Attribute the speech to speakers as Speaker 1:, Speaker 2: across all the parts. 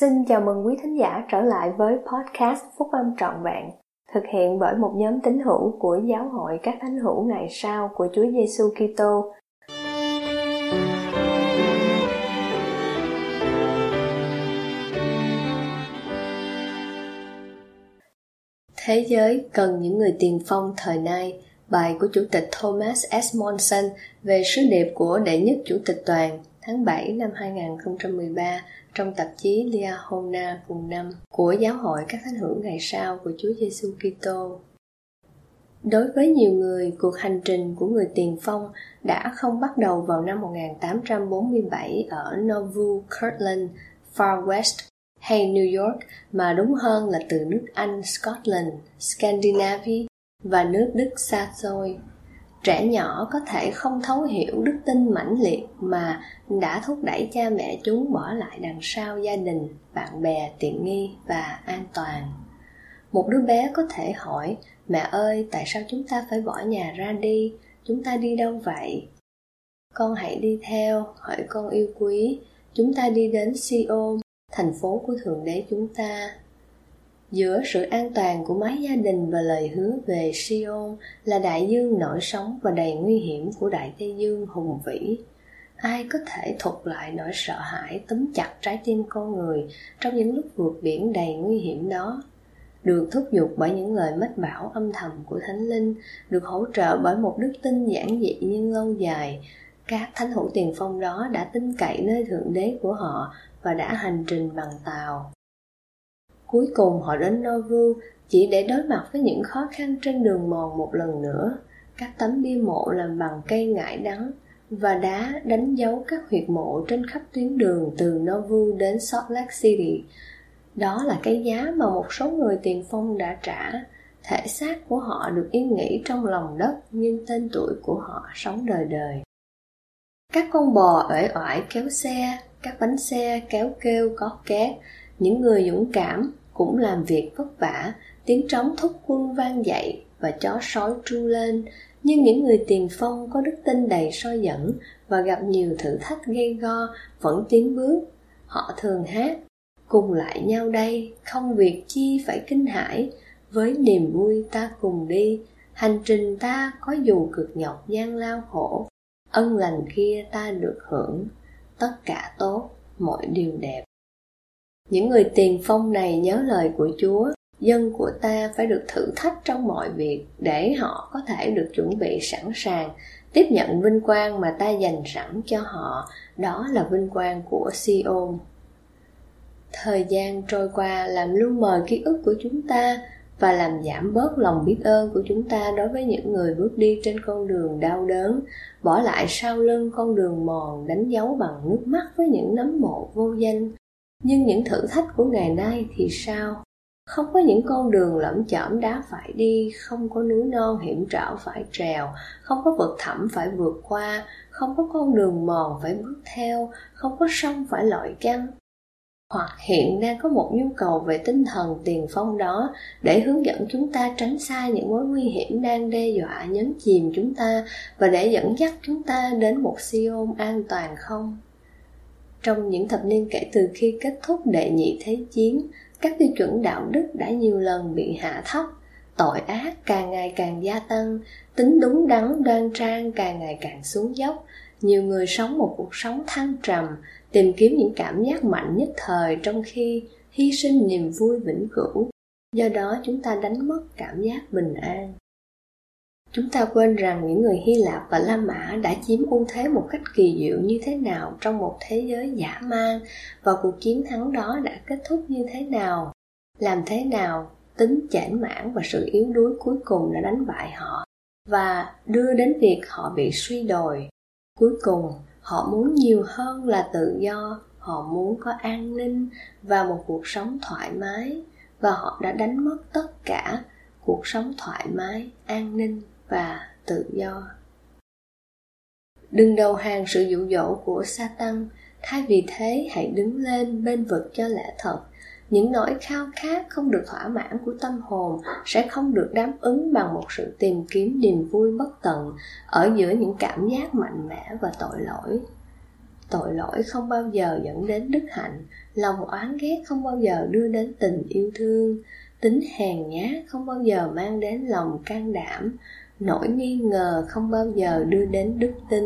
Speaker 1: Xin chào mừng quý thính giả trở lại với podcast Phúc Âm Trọn Vẹn, thực hiện bởi một nhóm tín hữu của Giáo hội các thánh hữu ngày sau của Chúa Giêsu Kitô. Thế giới cần những người tiền phong thời nay, bài của Chủ tịch Thomas S. Monson về sứ điệp của đệ nhất Chủ tịch Toàn tháng 7 năm 2013 trong tạp chí Liahona cùng năm của Giáo hội các thánh hữu ngày sau của Chúa Giêsu Kitô. Đối với nhiều người, cuộc hành trình của người tiền phong đã không bắt đầu vào năm 1847 ở Nauvoo, Kirtland, Far West hay New York mà đúng hơn là từ nước Anh, Scotland, Scandinavia và nước Đức xa xôi trẻ nhỏ có thể không thấu hiểu đức tin mãnh liệt mà đã thúc đẩy cha mẹ chúng bỏ lại đằng sau gia đình bạn bè tiện nghi và an toàn. Một đứa bé có thể hỏi mẹ ơi tại sao chúng ta phải bỏ nhà ra đi? Chúng ta đi đâu vậy? Con hãy đi theo hỏi con yêu quý. Chúng ta đi đến Siôn, thành phố của Thượng Đế chúng ta giữa sự an toàn của mái gia đình và lời hứa về Sion là đại dương nổi sóng và đầy nguy hiểm của đại tây dương hùng vĩ. Ai có thể thuật lại nỗi sợ hãi túm chặt trái tim con người trong những lúc vượt biển đầy nguy hiểm đó? Được thúc giục bởi những lời mách bảo âm thầm của thánh linh, được hỗ trợ bởi một đức tin giản dị nhưng lâu dài, các thánh hữu tiền phong đó đã tin cậy nơi thượng đế của họ và đã hành trình bằng tàu. Cuối cùng họ đến Nauru chỉ để đối mặt với những khó khăn trên đường mòn một lần nữa. Các tấm bia mộ làm bằng cây ngải đắng và đá đánh dấu các huyệt mộ trên khắp tuyến đường từ Nauvoo đến Salt Lake City. Đó là cái giá mà một số người tiền phong đã trả. Thể xác của họ được yên nghỉ trong lòng đất nhưng tên tuổi của họ sống đời đời. Các con bò ở oải kéo xe, các bánh xe kéo kêu có két, những người dũng cảm cũng làm việc vất vả, tiếng trống thúc quân vang dậy và chó sói tru lên. Nhưng những người tiền phong có đức tin đầy soi dẫn và gặp nhiều thử thách gây go vẫn tiến bước. Họ thường hát, cùng lại nhau đây, không việc chi phải kinh hãi, với niềm vui ta cùng đi. Hành trình ta có dù cực nhọc gian lao khổ, ân lành kia ta được hưởng. Tất cả tốt, mọi điều đẹp những người tiền phong này nhớ lời của Chúa, dân của ta phải được thử thách trong mọi việc để họ có thể được chuẩn bị sẵn sàng tiếp nhận vinh quang mà ta dành sẵn cho họ, đó là vinh quang của Siôn Thời gian trôi qua làm lu mờ ký ức của chúng ta và làm giảm bớt lòng biết ơn của chúng ta đối với những người bước đi trên con đường đau đớn, bỏ lại sau lưng con đường mòn đánh dấu bằng nước mắt với những nấm mộ vô danh nhưng những thử thách của ngày nay thì sao? Không có những con đường lẫm chởm đá phải đi, không có núi non hiểm trở phải trèo, không có vực thẳm phải vượt qua, không có con đường mòn phải bước theo, không có sông phải lội căng hoặc hiện đang có một nhu cầu về tinh thần tiền phong đó để hướng dẫn chúng ta tránh xa những mối nguy hiểm đang đe dọa, nhấn chìm chúng ta và để dẫn dắt chúng ta đến một siêu an toàn không? Trong những thập niên kể từ khi kết thúc đệ nhị thế chiến, các tiêu chuẩn đạo đức đã nhiều lần bị hạ thấp, tội ác càng ngày càng gia tăng, tính đúng đắn đoan trang càng ngày càng xuống dốc. Nhiều người sống một cuộc sống thăng trầm, tìm kiếm những cảm giác mạnh nhất thời trong khi hy sinh niềm vui vĩnh cửu. Do đó chúng ta đánh mất cảm giác bình an. Chúng ta quên rằng những người Hy Lạp và La Mã đã chiếm ưu thế một cách kỳ diệu như thế nào trong một thế giới giả man và cuộc chiến thắng đó đã kết thúc như thế nào. Làm thế nào tính chảnh mãn và sự yếu đuối cuối cùng đã đánh bại họ và đưa đến việc họ bị suy đồi. Cuối cùng, họ muốn nhiều hơn là tự do, họ muốn có an ninh và một cuộc sống thoải mái và họ đã đánh mất tất cả cuộc sống thoải mái, an ninh và tự do. Đừng đầu hàng sự dụ dỗ của Satan, thay vì thế hãy đứng lên bên vực cho lẽ thật. Những nỗi khao khát không được thỏa mãn của tâm hồn sẽ không được đáp ứng bằng một sự tìm kiếm niềm vui bất tận ở giữa những cảm giác mạnh mẽ và tội lỗi. Tội lỗi không bao giờ dẫn đến đức hạnh, lòng oán ghét không bao giờ đưa đến tình yêu thương, tính hèn nhát không bao giờ mang đến lòng can đảm nỗi nghi ngờ không bao giờ đưa đến đức tin.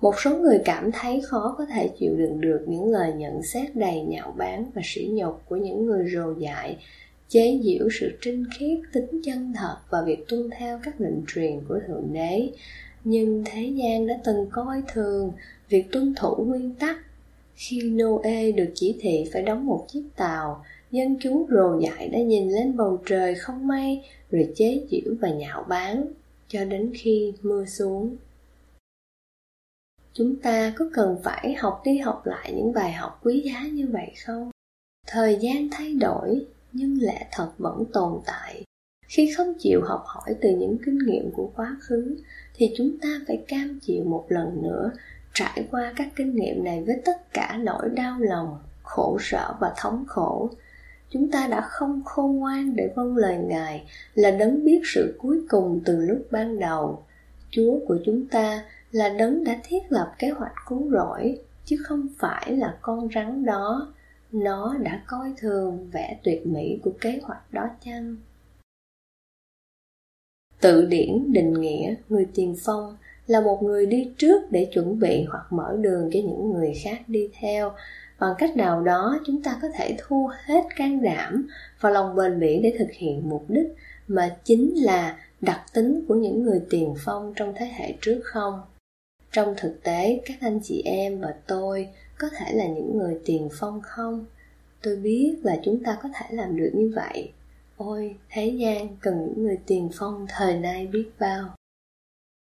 Speaker 1: Một số người cảm thấy khó có thể chịu đựng được những lời nhận xét đầy nhạo báng và sỉ nhục của những người rồ dại, chế giễu sự trinh khiết, tính chân thật và việc tuân theo các lệnh truyền của thượng đế. Nhưng thế gian đã từng coi thường việc tuân thủ nguyên tắc. Khi noe được chỉ thị phải đóng một chiếc tàu dân chúng rồ dại đã nhìn lên bầu trời không mây rồi chế giễu và nhạo báng, cho đến khi mưa xuống. Chúng ta có cần phải học đi học lại những bài học quý giá như vậy không? Thời gian thay đổi, nhưng lẽ thật vẫn tồn tại. Khi không chịu học hỏi từ những kinh nghiệm của quá khứ, thì chúng ta phải cam chịu một lần nữa, trải qua các kinh nghiệm này với tất cả nỗi đau lòng, khổ sở và thống khổ chúng ta đã không khôn ngoan để vâng lời ngài là đấng biết sự cuối cùng từ lúc ban đầu. Chúa của chúng ta là đấng đã thiết lập kế hoạch cứu rỗi, chứ không phải là con rắn đó. Nó đã coi thường vẻ tuyệt mỹ của kế hoạch đó chăng? Tự điển định nghĩa, người tiền phong, là một người đi trước để chuẩn bị hoặc mở đường cho những người khác đi theo bằng cách nào đó, chúng ta có thể thu hết can đảm và lòng bền bỉ để thực hiện mục đích mà chính là đặc tính của những người tiền phong trong thế hệ trước không? Trong thực tế, các anh chị em và tôi có thể là những người tiền phong không? Tôi biết là chúng ta có thể làm được như vậy. Ôi, thế gian cần những người tiền phong thời nay biết bao.